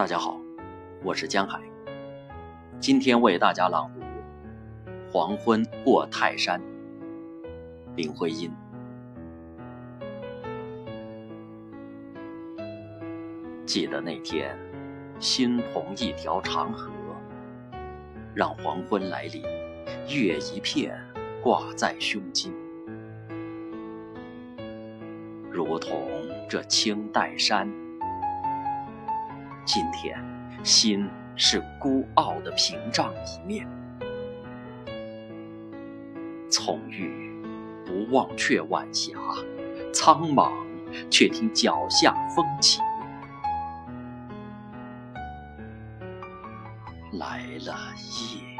大家好，我是江海。今天为大家朗读《黄昏过泰山》，林徽因。记得那天，心同一条长河，让黄昏来临，月一片挂在胸襟，如同这青黛山。今天，心是孤傲的屏障一面。从玉不忘却晚霞，苍茫却听脚下风起。来了夜。